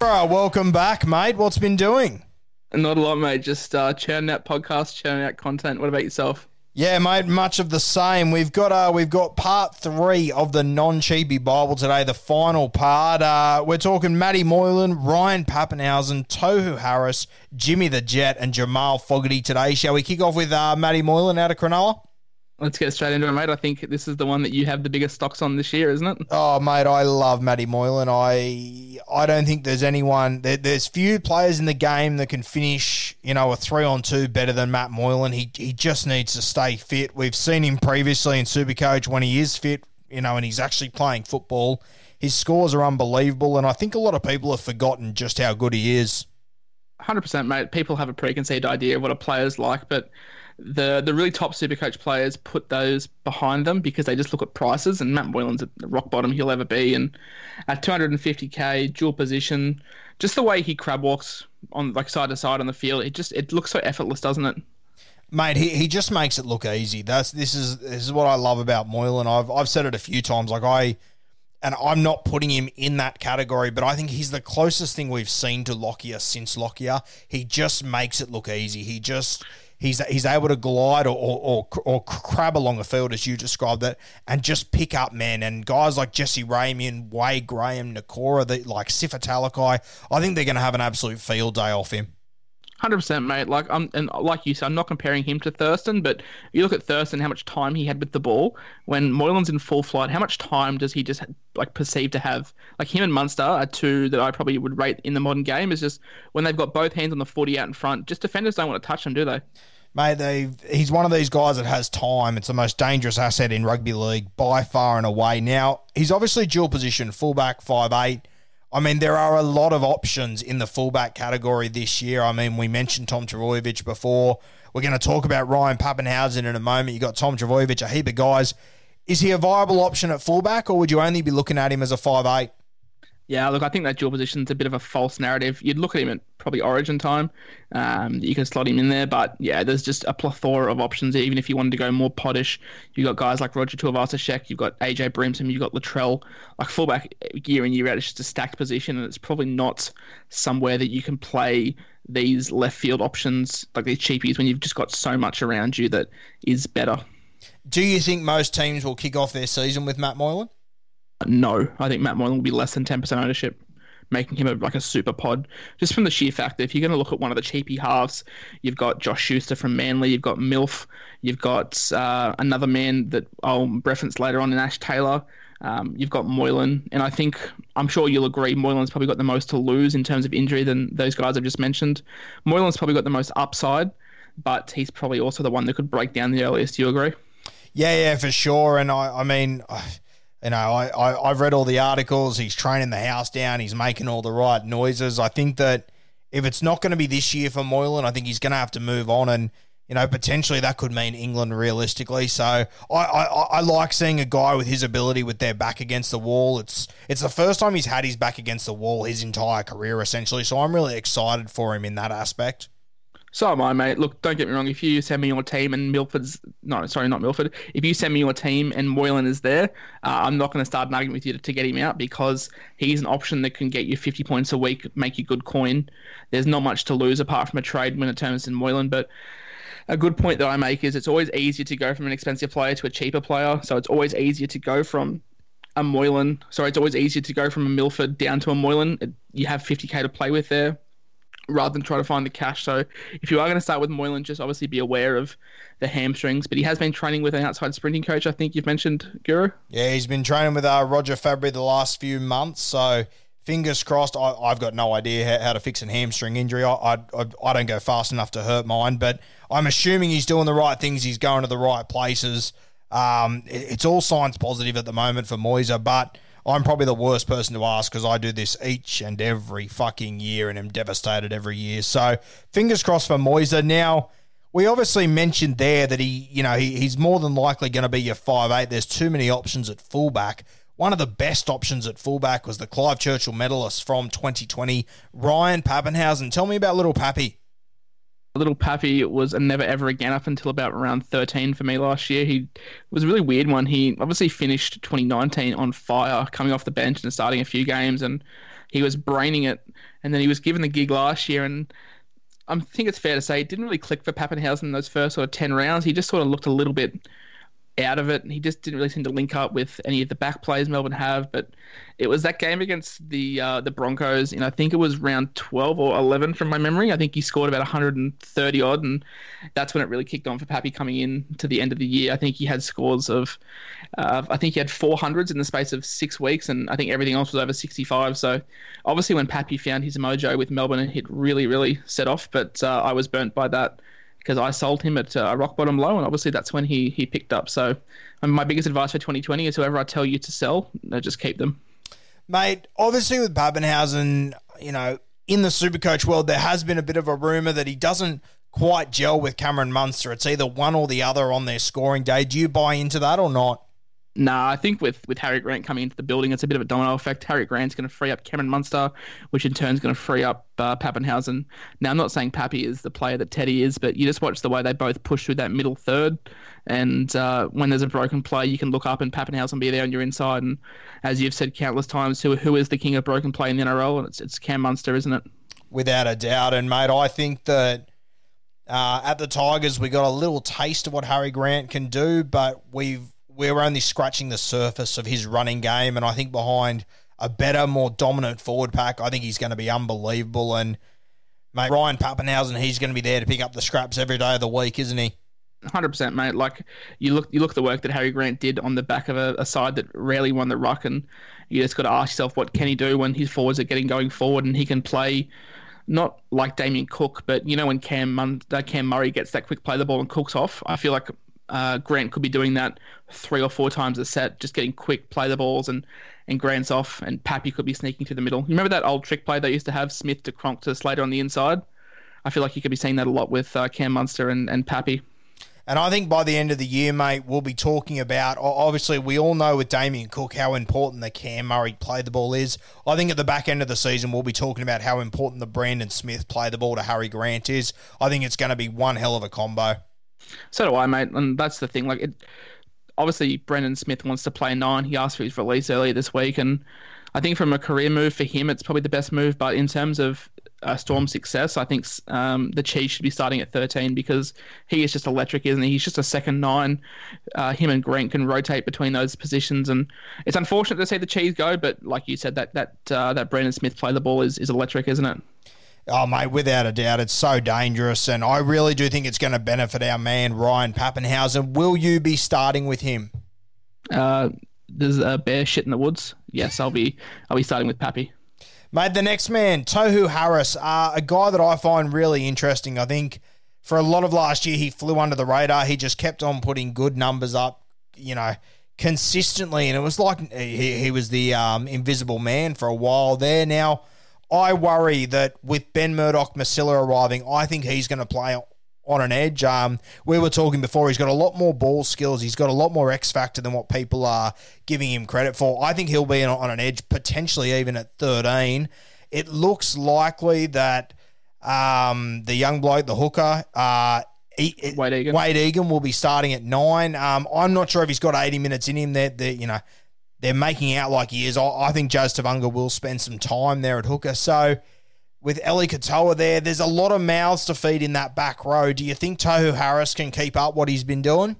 Bro, welcome back, mate. What's been doing? Not a lot, mate. Just uh, churning out podcasts, churning out content. What about yourself? Yeah, mate, much of the same. We've got uh we've got part three of the non-cheapy Bible today, the final part. Uh we're talking Matty Moylan, Ryan Papenhuyzen, Tohu Harris, Jimmy the Jet, and Jamal Fogarty today. Shall we kick off with uh Matty Moylan out of Cronulla? Let's get straight into it, mate. I think this is the one that you have the biggest stocks on this year, isn't it? Oh, mate, I love Matty Moylan. I I don't think there's anyone. There, there's few players in the game that can finish, you know, a three on two better than Matt Moylan. He he just needs to stay fit. We've seen him previously in Supercoach when he is fit, you know, and he's actually playing football. His scores are unbelievable, and I think a lot of people have forgotten just how good he is. 100%, mate. People have a preconceived idea of what a player's like, but the the really top Supercoach players put those behind them because they just look at prices, and Matt Moylan's at the rock bottom he'll ever be. And at 250k, dual position, just the way he crab walks on like side to side on the field, it just it looks so effortless, doesn't it? Mate, he, he just makes it look easy. That's this is this is what I love about Moylan. I've I've said it a few times. Like I and I'm not putting him in that category, but I think he's the closest thing we've seen to Lockyer since Lockyer. He just makes it look easy. He just he's he's able to glide or or, or, or crab along the field as you described it, and just pick up men. And guys like Jesse Ramien, Wade Graham, Nikora, the, like Sifa Talakai, I think they're going to have an absolute field day off him. Hundred percent, mate. Like I'm, and like you said, I'm not comparing him to Thurston, but you look at Thurston, how much time he had with the ball when Moylan's in full flight. How much time does he just like perceive to have? Like him and Munster are two that I probably would rate in the modern game. Is just when they've got both hands on the footy out in front. Just defenders don't want to touch them, do they? Mate, they he's one of these guys that has time. It's the most dangerous asset in rugby league by far and away. Now he's obviously dual position, fullback, five eight. I mean, there are a lot of options in the fullback category this year. I mean, we mentioned Tom Trbojevic before. We're going to talk about Ryan Papenhuyzen in a moment. You got Tom Trbojevic, a heap of guys. Is he a viable option at fullback, or would you only be looking at him as a five eight? Yeah, look, I think that dual position's a bit of a false narrative. You'd look at him at probably Origin time. Um, you can slot him in there, but yeah, there's just a plethora of options. Even if you wanted to go more poddish, you've got guys like Roger Tuivasa-Sheck, you've got AJ Brimson, you've got Latrell. Like fullback year in year out, it's just a stacked position, and it's probably not somewhere that you can play these left field options like these cheapies when you've just got so much around you that is better. Do you think most teams will kick off their season with Matt Moylan? No, I think Matt Moylan will be less than 10% ownership, making him a, like a super pod. Just from the sheer fact that if you're going to look at one of the cheapy halves, you've got Josh Schuster from Manly, you've got MILF, you've got uh, another man that I'll reference later on in Ash Taylor. Um, you've got Moylan, and I think I'm sure you'll agree Moylan's probably got the most to lose in terms of injury than those guys I've just mentioned. Moylan's probably got the most upside, but he's probably also the one that could break down the earliest. Do you agree? Yeah, yeah, for sure. And I, I mean, you know, I, I, I've read all the articles. He's training the house down. He's making all the right noises. I think that if it's not going to be this year for Moylan, I think he's going to have to move on and you know, potentially that could mean England realistically. So I, I, I like seeing a guy with his ability with their back against the wall. It's it's the first time he's had his back against the wall his entire career essentially. So I'm really excited for him in that aspect. So am I, mate. Look, don't get me wrong. If you send me your team and Milford's no, sorry, not Milford. If you send me your team and Moylan is there, uh, I'm not going to start an argument with you to, to, get him out because he's an option that can get you 50 points a week, make you good coin. There's not much to lose apart from a trade when it turns in Moylan, but a good point that I make is it's always easier to go from an expensive player to a cheaper player. So it's always easier to go from a Moylan. Sorry, it's always easier to go from a Milford down to a Moylan. You have 50k to play with there rather than try to find the cash. So if you are going to start with Moylan, just obviously be aware of the hamstrings. But he has been training with an outside sprinting coach, I think you've mentioned, Guru. Yeah, he's been training with uh, Roger Fabry the last few months. So fingers crossed. I, have got no idea how, how, to fix a hamstring injury. I, I, I don't go fast enough to hurt mine, but I'm assuming he's doing the right things. He's going to the right places. Um, it, it's all signs positive at the moment for Moiser, but I'm probably the worst person to ask because I do this each and every fucking year and am devastated every year. So fingers crossed for Moiser. Now, we obviously mentioned there that he, you know, he, he's more than likely going to be your five eight. There's too many options at fullback. One of the best options at fullback was the Clive Churchill medalist from 2020, Ryan Papenhuyzen. Tell me about little Pappy. Little Pappy was a never ever again up until about around 13 for me last year. He was a really weird one. He obviously finished 2019 on fire, coming off the bench and starting a few games, and he was braining it. And then he was given the gig last year, and I think it's fair to say it didn't really click for Papenhuyzen in those first sort of 10 rounds. He just sort of looked a little bit out of it. He just didn't really seem to link up with any of the back plays Melbourne have. But it was that game against the uh, the Broncos, and I think it was round 12 or 11 from my memory. I think he scored about 130 odd, and that's when it really kicked on for Pappy coming in to the end of the year. I think he had scores of, uh, I think he had 400s in the space of six weeks, and I think everything else was over 65. So obviously, when Pappy found his mojo with Melbourne, it really, really set off. But uh, I was burnt by that because I sold him at a rock bottom low, and obviously that's when he he picked up. So, my biggest advice for 2020 is whoever I tell you to sell, uh, just keep them. Mate, obviously with Papenhuyzen, you know, in the Supercoach world, there has been a bit of a rumor that he doesn't quite gel with Cameron Munster. It's either one or the other on their scoring day. Do you buy into that or not? Nah, I think with, with Harry Grant coming into the building, it's a bit of a domino effect. Harry Grant's going to free up Cameron Munster, which in turn is going to free up uh, Papenhuyzen. Now, I'm not saying Pappy is the player that Teddy is, but you just watch the way they both push through that middle third. And uh, when there's a broken play, you can look up and Papenhuyzen be there on your inside. And as you've said countless times, who who is the king of broken play in the NRL? And it's, it's Cam Munster, isn't it? Without a doubt. And, mate, I think that uh, at the Tigers, we got a little taste of what Harry Grant can do, but we've we're only scratching the surface of his running game, and I think behind a better, more dominant forward pack, I think he's going to be unbelievable. And mate, Ryan Papenhuyzen, he's going to be there to pick up the scraps every day of the week, isn't he? Hundred percent, mate. Like you look, you look at the work that Harry Grant did on the back of a, a side that rarely won the ruck, and you just got to ask yourself, what can he do when his forwards are getting going forward, and he can play not like Damien Cook, but you know when Cam Mun- uh, Cam Murray gets that quick play the ball and cooks off. I feel like uh, Grant could be doing that three or four times a set, just getting quick play the balls and and Grant's off, and Pappy could be sneaking through the middle. You remember that old trick play they used to have Smith to Cronk to Slater on the inside? I feel like you could be seeing that a lot with uh, Cam Munster and, and Pappy. And I think by the end of the year, mate, we'll be talking about. Obviously, we all know with Damien Cook how important the Cam Murray play the ball is. I think at the back end of the season, we'll be talking about how important the Brandon Smith play the ball to Harry Grant is. I think it's going to be one hell of a combo. So do I, mate. And that's the thing. Like, it, obviously, Brandon Smith wants to play nine. He asked for his release earlier this week, and I think from a career move for him, it's probably the best move. But in terms of uh, Storm success, I think um, the Cheese should be starting at 13 because he is just electric, isn't he? He's just a second nine. Uh, him and Grant can rotate between those positions, and it's unfortunate to see the Cheese go. But like you said, that that uh, that Brandon Smith play the ball is, is electric, isn't it? Oh, mate, without a doubt, it's so dangerous. And I really do think it's going to benefit our man, Ryan Papenhuyzen. Will you be starting with him? Uh, there's a bear shit in the woods. Yes, I'll be I'll be starting with Pappy. Mate, the next man, Tohu Harris, uh, a guy that I find really interesting. I think for a lot of last year, he flew under the radar. He just kept on putting good numbers up, you know, consistently. And it was like he, he was the um, invisible man for a while there. Now, I worry that with Ben Murdoch Masila arriving, I think he's going to play on an edge. Um, we were talking before, he's got a lot more ball skills. He's got a lot more X factor than what people are giving him credit for. I think he'll be on an edge, potentially even at 13. It looks likely that um, the young bloke, the hooker, uh, Wade Egan. Wade Egan will be starting at nine. Um, I'm not sure if he's got 80 minutes in him. They're you know, they're making out like he is. I, I think Jazz Tevaga will spend some time there at hooker. So with Eli Katoa there, there's a lot of mouths to feed in that back row. Do you think Tohu Harris can keep up what he's been doing?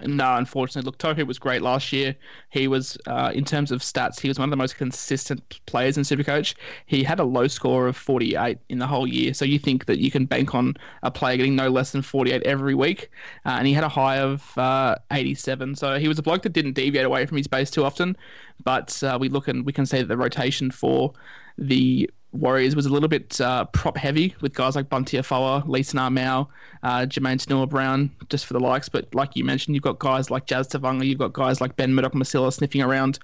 No, unfortunately. Look, Tohu was great last year. He was, uh, in terms of stats, he was one of the most consistent players in Supercoach. He had a low score of 48 in the whole year. So you think that you can bank on a player getting no less than 48 every week. Uh, and he had a high of uh, 87. So he was a bloke that didn't deviate away from his base too often. But uh, we look and we can say that the rotation for the Warriors was a little bit uh, prop heavy with guys like Bunty Afoa, Leeson Armau, uh, Jermaine Stanua Brown, just for the likes. But like you mentioned, you've got guys like Jazz Tevaga, you've got guys like Ben Murdoch Masila sniffing around.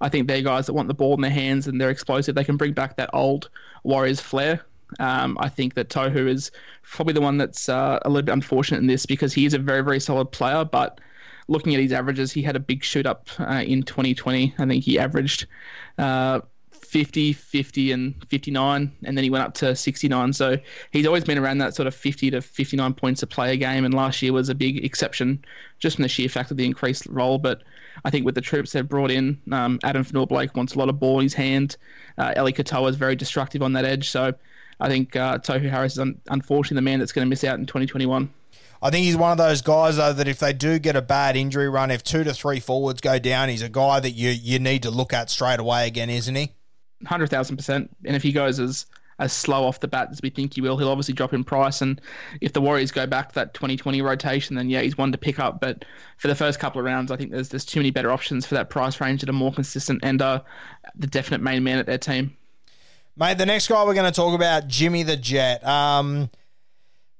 I think they're guys that want the ball in their hands and they're explosive. They can bring back that old Warriors flair. Um, I think that Tohu is probably the one that's uh, a little bit unfortunate in this because he is a very, very solid player, but looking at his averages, he had a big shoot up uh, in 2020. I think he averaged uh, 50, 50, and 59, and then he went up to 69. So he's always been around that sort of 50 to 59 points a player game, and last year was a big exception just from the sheer fact of the increased role. But I think with the troops they've brought in, um, Addin Fonua-Blake wants a lot of ball in his hand. Uh, Eli Katoa is very destructive on that edge. So I think uh, Tohu Harris is un- unfortunately the man that's going to miss out in 2021. I think he's one of those guys though that if they do get a bad injury run, if two to three forwards go down, he's a guy that you you need to look at straight away again, isn't he? Hundred thousand percent. And if he goes as as slow off the bat as we think he will, he'll obviously drop in price. And if the Warriors go back to that 2020 rotation, then yeah, he's one to pick up. But for the first couple of rounds, I think there's there's too many better options for that price range that are more consistent and are the definite main man at their team. Mate, the next guy we're going to talk about, Jimmy the Jet. Um,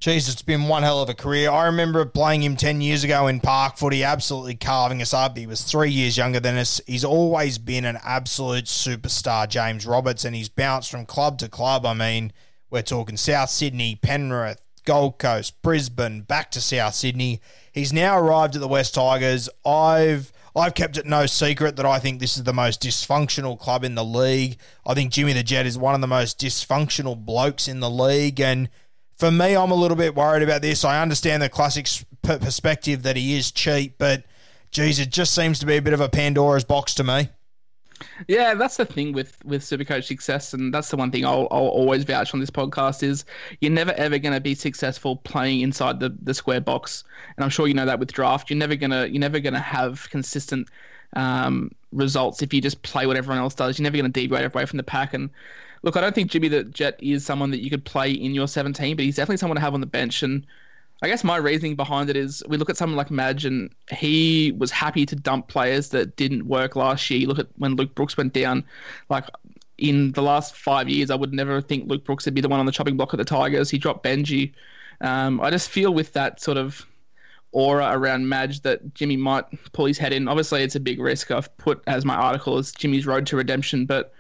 Jeez, it's been one hell of a career. I remember playing him 10 years ago in park footy, absolutely carving us up. He was three years younger than us. He's always been an absolute superstar, James Roberts, and he's bounced from club to club. I mean, we're talking South Sydney, Penrith, Gold Coast, Brisbane, back to South Sydney. He's now arrived at the West Tigers. I've I've kept it no secret that I think this is the most dysfunctional club in the league. I think Jimmy the Jet is one of the most dysfunctional blokes in the league and for me, I'm a little bit worried about this. I understand the classic perspective that he is cheap, but geez, it just seems to be a bit of a Pandora's box to me. Yeah, that's the thing with with Supercoach success, and that's the one thing I'll, I'll always vouch on this podcast is you're never ever going to be successful playing inside the, the square box, and I'm sure you know that with draft. You're never gonna you're never gonna have consistent um, results if you just play what everyone else does. You're never going to deviate away from the pack, and look, I don't think Jimmy the Jet is someone that you could play in your 17, but he's definitely someone to have on the bench. And I guess my reasoning behind it is we look at someone like Madge, and he was happy to dump players that didn't work last year. You look at when Luke Brooks went down, like in the last five years, I would never think Luke Brooks would be the one on the chopping block of the Tigers. He dropped Benji. Um, I just feel with that sort of aura around Madge that Jimmy might pull his head in. Obviously, it's a big risk. I've put as my article as Jimmy's road to redemption, but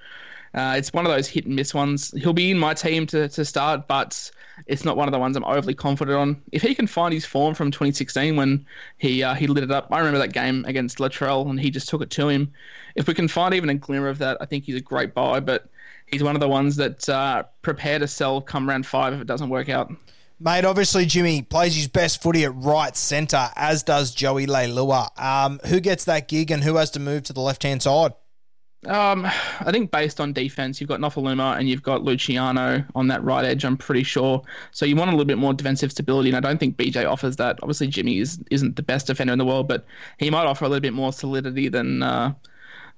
uh, it's one of those hit and miss ones. He'll be in my team to, to start, but it's not one of the ones I'm overly confident on. If he can find his form from 2016 when he uh, he lit it up, I remember that game against Latrell and he just took it to him. If we can find even a glimmer of that, I think he's a great buy. But he's one of the ones that uh, prepare to sell come round five if it doesn't work out. Mate, obviously Jimmy plays his best footy at right centre, as does Joey Leilua. Um, who gets that gig and who has to move to the left hand side? Um, I think based on defense, you've got Nofoaluma and you've got Luciano on that right edge. I'm pretty sure. So you want a little bit more defensive stability, and I don't think BJ offers that. Obviously, Jimmy is isn't the best defender in the world, but he might offer a little bit more solidity than uh,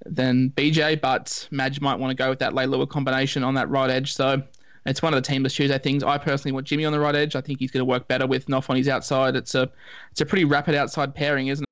than BJ. But Madge might want to go with that Leilua combination on that right edge. So it's one of the teamless Tuesday things. I personally want Jimmy on the right edge. I think he's going to work better with Noff on his outside. It's a it's a pretty rapid outside pairing, isn't it?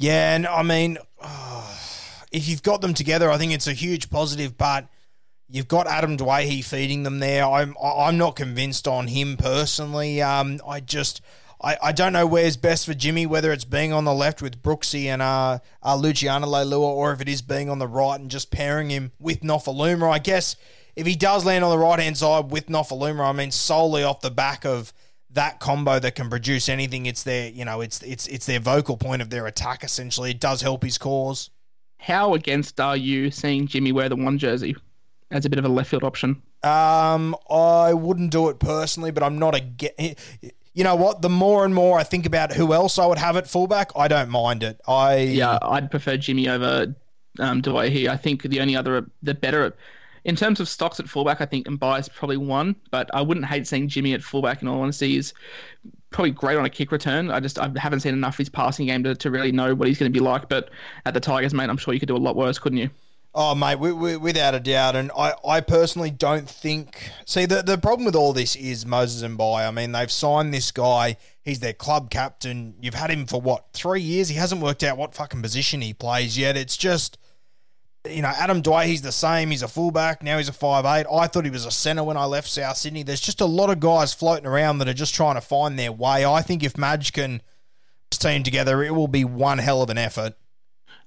Yeah, and I mean, oh, if you've got them together, I think it's a huge positive. But you've got Adam Doueihi feeding them there. I'm I'm not convinced on him personally. Um, I just I, I don't know where's best for Jimmy, whether it's being on the left with Brooksy and uh, uh Luciano Leilua, or if it is being on the right and just pairing him with Nofoaluma. I guess if he does land on the right hand side with Nofoaluma, I mean solely off the back of that combo that can produce anything. It's their, you know, it's it's it's their vocal point of their attack. Essentially, it does help his cause. How against are you seeing Jimmy wear the one jersey as a bit of a left field option? Um, I wouldn't do it personally, but I'm not a get. You know what? The more and more I think about who else I would have at fullback, I don't mind it. I yeah, I'd prefer Jimmy over um, Doueihi I think the only other the better in terms of stocks at fullback, I think Mbye is probably one, but I wouldn't hate seeing Jimmy at fullback. In all honesty, he's probably great on a kick return. I just I haven't seen enough of his passing game to, to really know what he's going to be like. But at the Tigers, mate, I'm sure you could do a lot worse, couldn't you? Oh, mate, we, we, without a doubt. And I, I personally don't think. See, the, the problem with all this is Moses Mbye. I mean, they've signed this guy. He's their club captain. You've had him for what, three years? He hasn't worked out what fucking position he plays yet. It's just you know, Adam Doueihi, he's the same. He's a fullback. Now he's a five eight. I thought he was a centre when I left South Sydney. There's just a lot of guys floating around that are just trying to find their way. I think if Madge can team together, it will be one hell of an effort.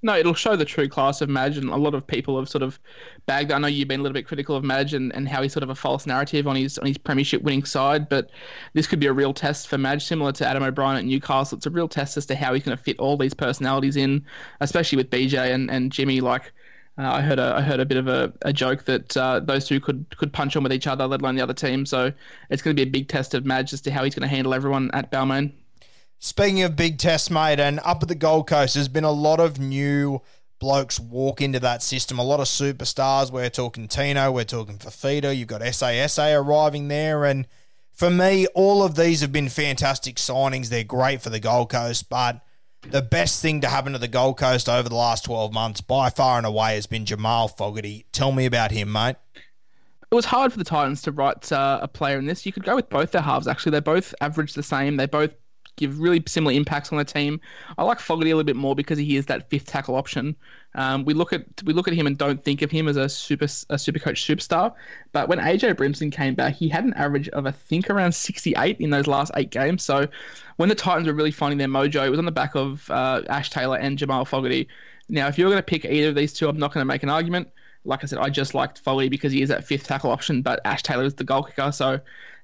No, it'll show the true class of Madge, and a lot of people have sort of bagged. I know you've been a little bit critical of Madge and, and how he's sort of a false narrative on his on his premiership winning side, but this could be a real test for Madge, similar to Adam O'Brien at Newcastle. It's a real test as to how he's going to fit all these personalities in, especially with BJ and, and Jimmy. Like uh, I heard a I heard a bit of a, a joke that uh, those two could could punch on with each other, let alone the other team. So it's going to be a big test of Madge as to how he's going to handle everyone at Balmain. Speaking of big tests, mate, and up at the Gold Coast, there's been a lot of new blokes walk into that system. A lot of superstars. We're talking Tino, we're talking Fifita. You've got SASA arriving there, and for me, all of these have been fantastic signings. They're great for the Gold Coast, but the best thing to happen to the Gold Coast over the last 12 months, by far and away, has been Jamal Fogarty. Tell me about him, mate. It was hard for the Titans to write uh, a player in this. You could go with both their halves, actually. They both average the same. They both give really similar impacts on the team. I like Fogarty a little bit more because he is that fifth tackle option. Um, we look at we look at him and don't think of him as a super a super coach superstar. But when AJ Brimson came back, he had an average of I think around 68 in those last eight games. So when the Titans were really finding their mojo, it was on the back of uh, Ash Taylor and Jamal Fogarty. Now, if you're going to pick either of these two, I'm not going to make an argument. Like I said, I just liked Fogarty because he is that fifth tackle option, but Ash Taylor is the goal kicker. So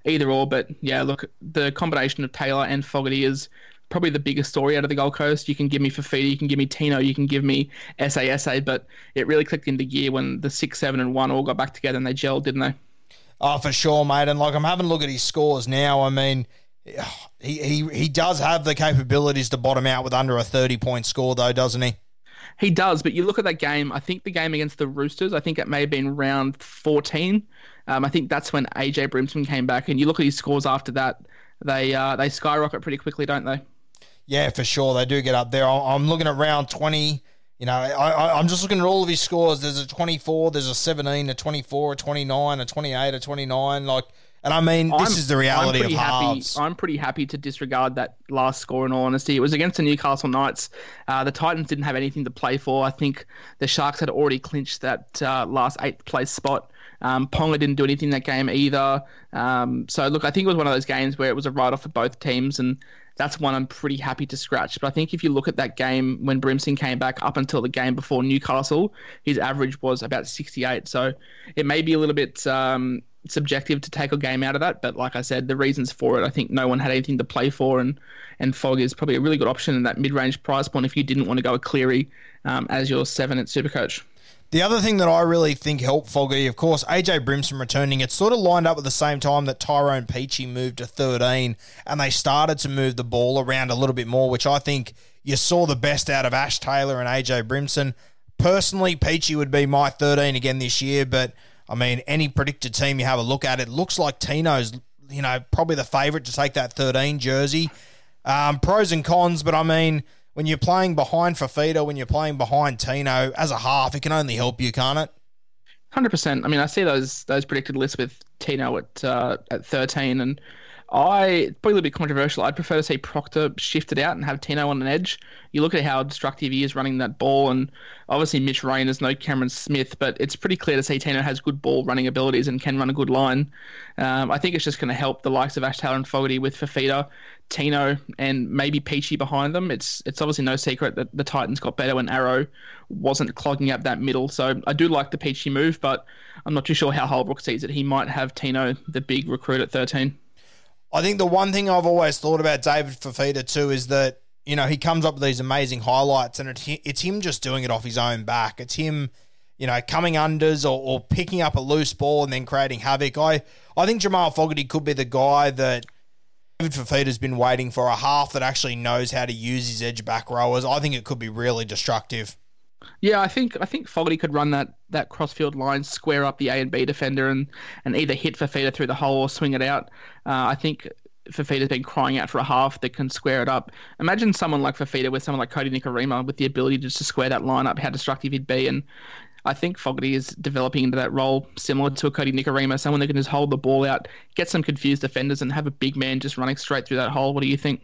either or. But yeah, look, the combination of Taylor and Fogarty is probably the biggest story out of the Gold Coast. You can give me Fifita, you can give me Tino, you can give me SASA, but it really clicked into gear when the six, seven, and one all got back together and they gelled, didn't they? Oh, for sure, mate. And like I'm having a look at his scores now. I mean, he he he does have the capabilities to bottom out with under a 30 point score, though, doesn't he? He does, but you look at that game. I think the game against the Roosters. I think it may have been round 14. Um, I think that's when AJ Brimson came back, and you look at his scores after that. They uh, they skyrocket pretty quickly, don't they? Yeah, for sure. They do get up there. I'm looking at round 20. You know, I, am just looking at all of his scores. There's a 24, there's a 17, a 24, a 29, a 28, a 29. Like, and I mean, this I'm, is the reality of halves. Happy, I'm pretty happy to disregard that last score. In all honesty, it was against the Newcastle Knights. Uh, the Titans didn't have anything to play for. I think the Sharks had already clinched that uh, last eighth place spot. Um, Ponga didn't do anything that game either. Um, so look, I think it was one of those games where it was a write off for both teams, and that's one I'm pretty happy to scratch. But I think if you look at that game when Brimson came back up until the game before Newcastle, his average was about 68. So it may be a little bit um, subjective to take a game out of that. But like I said, the reasons for it, I think no one had anything to play for, and and Fog is probably a really good option in that mid-range price point if you didn't want to go a Cleary um, as your seven at Supercoach. The other thing that I really think helped Foggy, of course, AJ Brimson returning, it sort of lined up at the same time that Tyrone Peachey moved to 13 and they started to move the ball around a little bit more, which I think you saw the best out of Ash Taylor and AJ Brimson. Personally, Peachey would be my 13 again this year, but I mean, any predicted team you have a look at, it looks like Tino's, you know, probably the favourite to take that 13 jersey. Um, pros and cons, but I mean, when you're playing behind Fifita, when you're playing behind Tino as a half, it can only help you, can't it? Hundred percent. I mean, I see those those predicted lists with Tino at uh, at thirteen, and I it's probably a bit controversial. I'd prefer to see Proctor shifted out and have Tino on an edge. You look at how destructive he is running that ball, and obviously Mitch Reynolds, no Cameron Smith, but it's pretty clear to see Tino has good ball running abilities and can run a good line. Um, I think it's just going to help the likes of Ash Taylor and Fogarty with Fifita, Tino, and maybe Peachey behind them. It's it's obviously no secret that the Titans got better when Arrow wasn't clogging up that middle. So I do like the Peachey move, but I'm not too sure how Holbrook sees it. He might have Tino, the big recruit at 13. I think the one thing I've always thought about David Fifita too is that you know he comes up with these amazing highlights, and it's him just doing it off his own back. It's him, you know, coming unders or, or picking up a loose ball and then creating havoc. I I think Jamal Fogarty could be the guy that. David Fifita's been waiting for a half that actually knows how to use his edge back rowers. I think it could be really destructive. Yeah, I think I think Fogarty could run that that crossfield line, square up the A and B defender, and and either hit Fifita through the hole or swing it out. Uh, I think Fifita's been crying out for a half that can square it up. Imagine someone like Fifita with someone like Kodi Nikorima with the ability just to square that line up, how destructive he'd be. And I think Fogarty is developing into that role similar to a Kodi Nikorima, someone that can just hold the ball out, get some confused defenders, and have a big man just running straight through that hole. What do you think?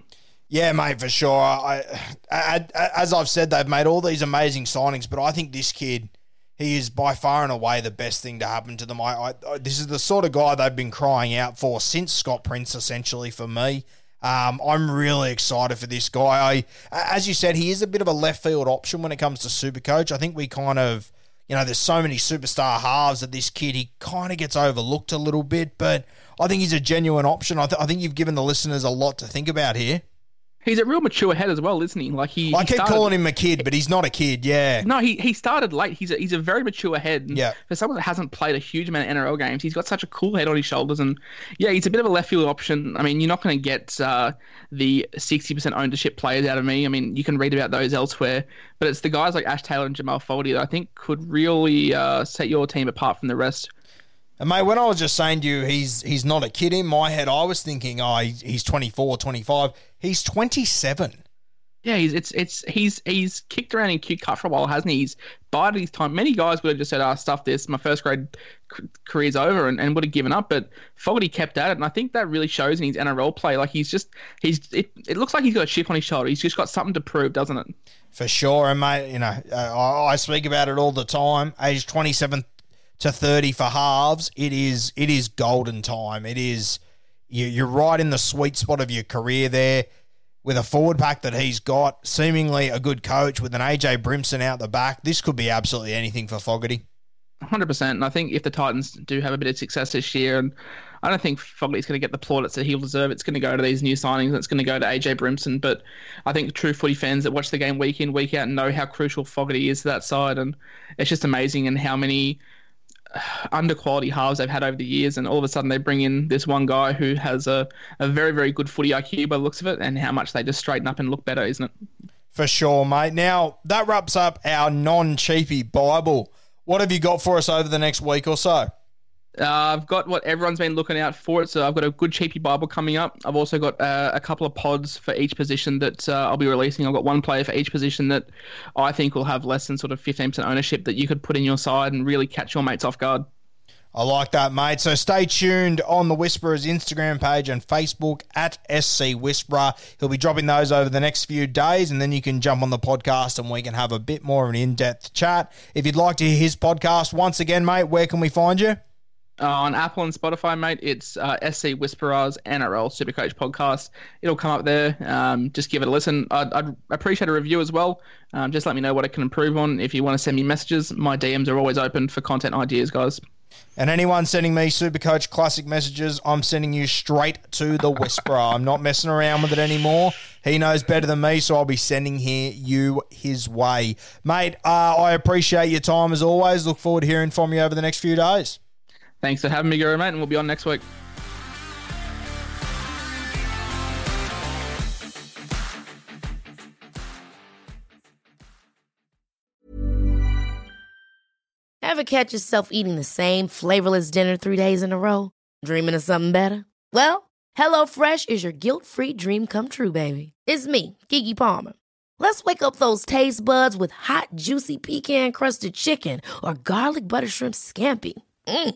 Yeah, mate, for sure. I, I, as I've said, they've made all these amazing signings, but I think this kid, he is by far and away the best thing to happen to them. I, I this is the sort of guy they've been crying out for since Scott Prince, essentially for me. Um, I'm really excited for this guy. I, as you said, he is a bit of a left field option when it comes to Super Coach. I think we kind of, you know, there's so many superstar halves that this kid he kind of gets overlooked a little bit, but I think he's a genuine option. I, th- I think you've given the listeners a lot to think about here. He's a real mature head as well, isn't he? Like he. I he keep started, calling him a kid, but he's not a kid. Yeah. No, he he started late. He's a, he's a very mature head. Yeah. For someone that hasn't played a huge amount of NRL games, he's got such a cool head on his shoulders, and yeah, he's a bit of a left field option. I mean, you're not going to get uh, the 60% ownership players out of me. I mean, you can read about those elsewhere, but it's the guys like Ash Taylor and Jamal Fogarty that I think could really uh, set your team apart from the rest. And mate, when I was just saying to you, he's he's not a kid in my head, I was thinking, oh, he's 24, 25. He's 27. Yeah, he's it's it's he's he's kicked around in Q Cup for a while, hasn't he? He's bided his time. Many guys would have just said, "Ah, oh, stuff this. My first grade career's over," and, and would have given up. But Fogarty kept at it, and I think that really shows in his NRL play. Like he's just he's it, it looks like he's got a chip on his shoulder. He's just got something to prove, doesn't it? For sure, and mate, you know, uh, I, I speak about it all the time. Age twenty seven to thirty for halves, it is it is golden time. It is you, you're right in the sweet spot of your career there with a forward pack that he's got, seemingly a good coach with an AJ Brimson out the back, this could be absolutely anything for Fogarty. 100%. And I think if the Titans do have a bit of success this year, and I don't think Fogarty's going to get the plaudits that he'll deserve, it's going to go to these new signings and it's going to go to AJ Brimson. But I think true footy fans that watch the game week in, week out know how crucial Fogarty is to that side. And it's just amazing and how many under quality halves they've had over the years, and all of a sudden they bring in this one guy who has a, a very, very good footy IQ by the looks of it, and how much they just straighten up and look better, isn't it? For sure, mate. Now, that wraps up our non cheapy Bible. What have you got for us over the next week or so? Uh, I've got what everyone's been looking out for. So I've got a good cheapy Bible coming up. I've also got uh, a couple of pods for each position that uh, I'll be releasing. I've got one player for each position that I think will have less than sort of 15% ownership that you could put in your side and really catch your mates off guard. I like that, mate. So stay tuned on the Whisperers Instagram page and Facebook at SC Whisperer. He'll be dropping those over the next few days, and then you can jump on the podcast and we can have a bit more of an in depth chat. If you'd like to hear his podcast, once again, mate, where can we find you? On Apple and Spotify, mate, it's uh, SC Whisperers NRL Supercoach podcast. It'll come up there. Um, just give it a listen. I'd, I'd, appreciate a review as well. Um, just let me know what I can improve on. If you want to send me messages, my DMs are always open for content ideas, guys. And anyone sending me Supercoach Classic messages, I'm sending you straight to the Whisperer. I'm not messing around with it anymore. He knows better than me, so I'll be sending here you his way, mate. Uh, I appreciate your time as always. Look forward to hearing from you over the next few days. Thanks for having me, Guru, mate, and we'll be on next week. Ever catch yourself eating the same flavorless dinner three days in a row? Dreaming of something better? Well, HelloFresh is your guilt-free dream come true, baby. It's me, Keke Palmer. Let's wake up those taste buds with hot, juicy pecan-crusted chicken or garlic butter shrimp scampi. Mm.